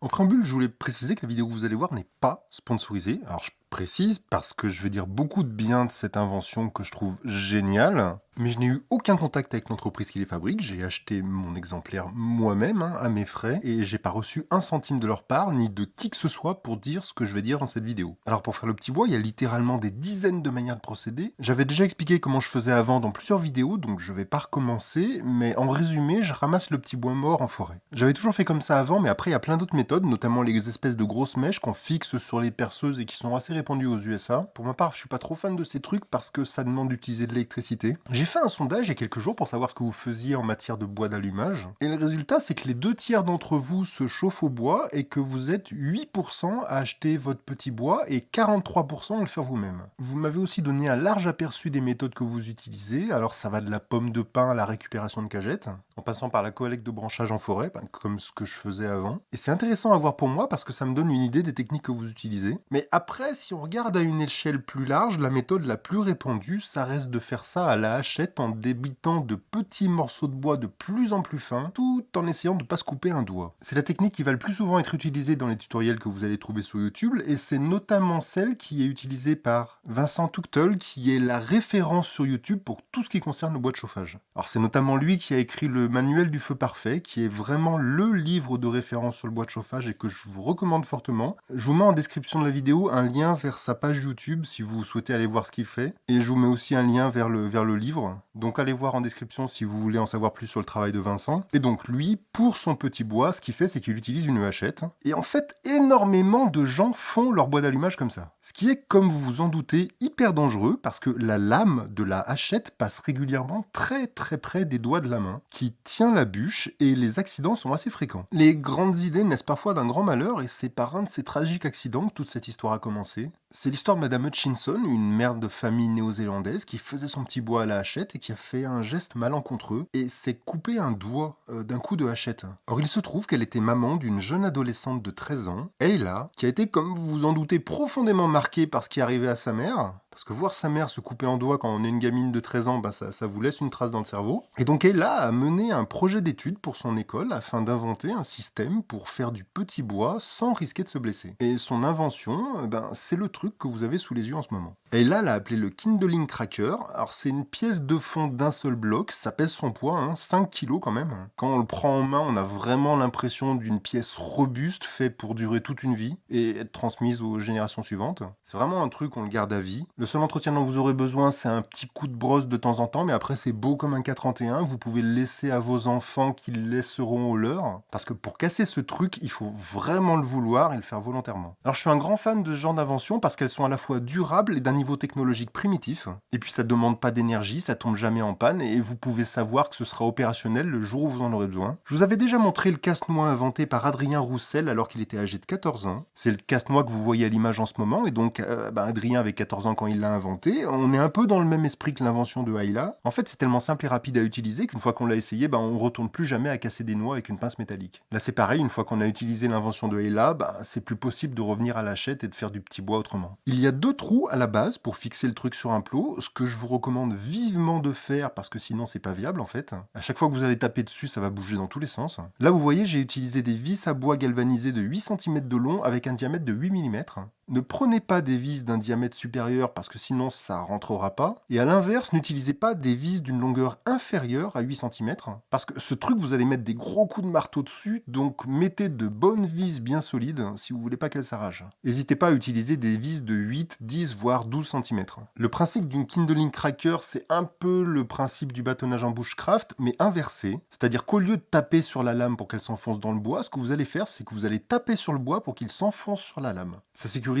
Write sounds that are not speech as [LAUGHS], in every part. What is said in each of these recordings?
En préambule, je voulais préciser que la vidéo que vous allez voir n'est pas sponsorisée. Précise parce que je vais dire beaucoup de bien de cette invention que je trouve géniale, mais je n'ai eu aucun contact avec l'entreprise qui les fabrique. J'ai acheté mon exemplaire moi-même hein, à mes frais et j'ai pas reçu un centime de leur part ni de qui que ce soit pour dire ce que je vais dire dans cette vidéo. Alors pour faire le petit bois, il y a littéralement des dizaines de manières de procéder. J'avais déjà expliqué comment je faisais avant dans plusieurs vidéos, donc je vais pas recommencer, mais en résumé, je ramasse le petit bois mort en forêt. J'avais toujours fait comme ça avant, mais après il y a plein d'autres méthodes, notamment les espèces de grosses mèches qu'on fixe sur les perceuses et qui sont assez répandu aux USA. Pour ma part, je suis pas trop fan de ces trucs parce que ça demande d'utiliser de l'électricité. J'ai fait un sondage il y a quelques jours pour savoir ce que vous faisiez en matière de bois d'allumage. Et le résultat, c'est que les deux tiers d'entre vous se chauffent au bois et que vous êtes 8% à acheter votre petit bois et 43% à le faire vous-même. Vous m'avez aussi donné un large aperçu des méthodes que vous utilisez. Alors ça va de la pomme de pin à la récupération de cagettes, en passant par la collecte de branchage en forêt, ben, comme ce que je faisais avant. Et c'est intéressant à voir pour moi parce que ça me donne une idée des techniques que vous utilisez. Mais après, si on regarde à une échelle plus large, la méthode la plus répandue, ça reste de faire ça à la hachette en débitant de petits morceaux de bois de plus en plus fins, tout en essayant de ne pas se couper un doigt. C'est la technique qui va le plus souvent être utilisée dans les tutoriels que vous allez trouver sur YouTube, et c'est notamment celle qui est utilisée par Vincent Tuchtel, qui est la référence sur YouTube pour tout ce qui concerne le bois de chauffage. Alors c'est notamment lui qui a écrit le manuel du feu parfait, qui est vraiment le livre de référence sur le bois de chauffage et que je vous recommande fortement. Je vous mets en description de la vidéo un lien vers sa page YouTube si vous souhaitez aller voir ce qu'il fait. Et je vous mets aussi un lien vers le, vers le livre. Donc allez voir en description si vous voulez en savoir plus sur le travail de Vincent. Et donc lui, pour son petit bois, ce qu'il fait, c'est qu'il utilise une hachette. Et en fait, énormément de gens font leur bois d'allumage comme ça. Ce qui est, comme vous vous en doutez, hyper dangereux parce que la lame de la hachette passe régulièrement très très près des doigts de la main qui tient la bûche et les accidents sont assez fréquents. Les grandes idées naissent parfois d'un grand malheur et c'est par un de ces tragiques accidents que toute cette histoire a commencé. C'est l'histoire de Madame Hutchinson, une mère de famille néo-zélandaise qui faisait son petit bois à la hachette et qui a fait un geste malencontreux et s'est coupé un doigt euh, d'un coup de hachette. Or il se trouve qu'elle était maman d'une jeune adolescente de 13 ans, Ayla, qui a été, comme vous vous en doutez, profondément marquée par ce qui arrivait à sa mère, parce que voir sa mère se couper en doigt quand on est une gamine de 13 ans, bah ça, vous laisse une trace dans le cerveau. Et donc Ella a mené un projet d'étude pour son école afin d'inventer un système pour faire du petit bois sans risquer de se blesser. Et son invention, ben, c'est le truc que vous avez sous les yeux en ce moment. Ella l'a appelé le Kindling Cracker. Alors c'est une pièce de fond d'un seul bloc, ça pèse son poids, hein, 5 kilos quand même. Quand on le prend en main, on a vraiment l'impression d'une pièce robuste faite pour durer toute une vie et être transmise aux générations suivantes. C'est vraiment un truc qu'on le garde à vie. Le seul entretien dont vous aurez besoin, c'est un petit coup de brosse de temps en temps, mais après c'est beau comme un 431. Vous pouvez le laisser à vos enfants qui le laisseront au leur. Parce que pour casser ce truc, il faut vraiment le vouloir et le faire volontairement. Alors je suis un grand fan de ce genre d'inventions parce qu'elles sont à la fois durables et d'un niveau technologique primitif. Et puis ça demande pas d'énergie, ça tombe jamais en panne et vous pouvez savoir que ce sera opérationnel le jour où vous en aurez besoin. Je vous avais déjà montré le casse-noix inventé par Adrien Roussel alors qu'il était âgé de 14 ans. C'est le casse-noix que vous voyez à l'image en ce moment et donc euh, bah, Adrien avait 14 ans quand il l'a inventé. On est un peu dans le même esprit que l'invention de Ayla. En fait, c'est tellement simple et rapide à utiliser qu'une fois qu'on l'a essayé, bah, on retourne plus jamais à casser des noix avec une pince métallique. Là, c'est pareil, une fois qu'on a utilisé l'invention de Ayla, bah, c'est plus possible de revenir à l'achette et de faire du petit bois autrement. Il y a deux trous à la base pour fixer le truc sur un plot, ce que je vous recommande vivement de faire parce que sinon c'est pas viable en fait. À chaque fois que vous allez taper dessus, ça va bouger dans tous les sens. Là, vous voyez, j'ai utilisé des vis à bois galvanisées de 8 cm de long avec un diamètre de 8 mm. Ne prenez pas des vis d'un diamètre supérieur parce que sinon ça rentrera pas. Et à l'inverse, n'utilisez pas des vis d'une longueur inférieure à 8 cm parce que ce truc, vous allez mettre des gros coups de marteau dessus, donc mettez de bonnes vis bien solides si vous voulez pas qu'elles s'arrachent. N'hésitez pas à utiliser des vis de 8, 10 voire 12 cm. Le principe d'une Kindling Cracker, c'est un peu le principe du bâtonnage en bushcraft, mais inversé. C'est-à-dire qu'au lieu de taper sur la lame pour qu'elle s'enfonce dans le bois, ce que vous allez faire, c'est que vous allez taper sur le bois pour qu'il s'enfonce sur la lame.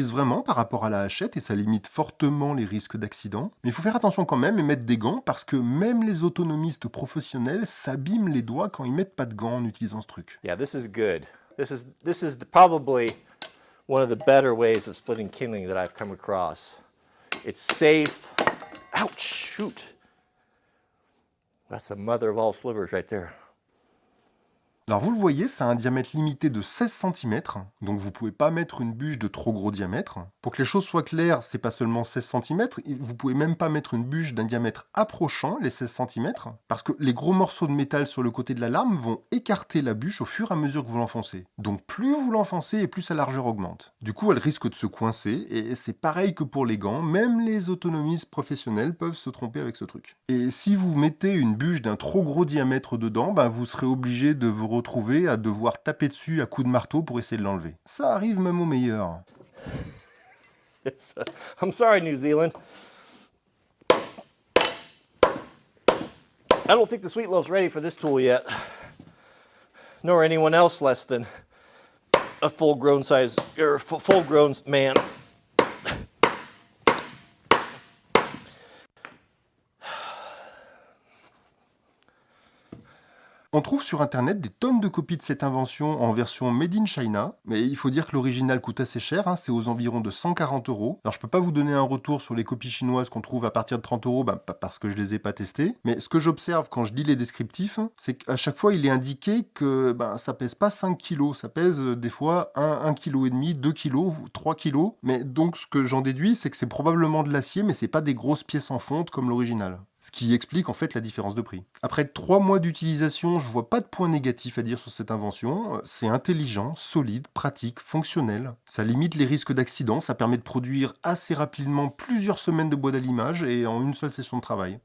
Vraiment par rapport à la hachette et ça limite fortement les risques d'accident. Mais il faut faire attention quand même et mettre des gants parce que même les autonomistes professionnels s'abîment les doigts quand ils mettent pas de gants en utilisant ce truc. Yeah, this is good. This is this is probably one of the better ways of splitting kindling that I've come across. It's safe. Ouch, shoot. That's the mother of all slivers right there. Alors vous le voyez, ça a un diamètre limité de 16 cm, donc vous pouvez pas mettre une bûche de trop gros diamètre. Pour que les choses soient claires, c'est pas seulement 16 cm, vous pouvez même pas mettre une bûche d'un diamètre approchant les 16 cm, parce que les gros morceaux de métal sur le côté de la lame vont écarter la bûche au fur et à mesure que vous l'enfoncez. Donc plus vous l'enfoncez et plus sa largeur augmente. Du coup, elle risque de se coincer, et c'est pareil que pour les gants, même les autonomistes professionnels peuvent se tromper avec ce truc. Et si vous mettez une bûche d'un trop gros diamètre dedans, ben vous serez obligé de vous retrouver à devoir taper dessus à coups de marteau pour essayer de l'enlever. Ça arrive même aux meilleurs. [LAUGHS] I'm sorry, New Zealand. I don't think the Sweet Loaf's ready for this tool yet, nor anyone else less than a full-grown size or full-grown man. On trouve sur internet des tonnes de copies de cette invention en version made in China, mais il faut dire que l'original coûte assez cher, hein, c'est aux environs de 140 euros. Alors je peux pas vous donner un retour sur les copies chinoises qu'on trouve à partir de 30 euros, pas parce que je les ai pas testées, mais ce que j'observe quand je lis les descriptifs, c'est qu'à chaque fois il est indiqué que ben, ça pèse pas 5 kg, ça pèse euh, des fois 1, 1 kg et demi, 2 kg, 3 kg, mais donc ce que j'en déduis, c'est que c'est probablement de l'acier, mais c'est pas des grosses pièces en fonte comme l'original ce qui explique en fait la différence de prix. Après trois mois d'utilisation, je vois pas de point négatif à dire sur cette invention. C'est intelligent, solide, pratique, fonctionnel. Ça limite les risques d'accident, ça permet de produire assez rapidement plusieurs semaines de bois d'allumage et en une seule session de travail.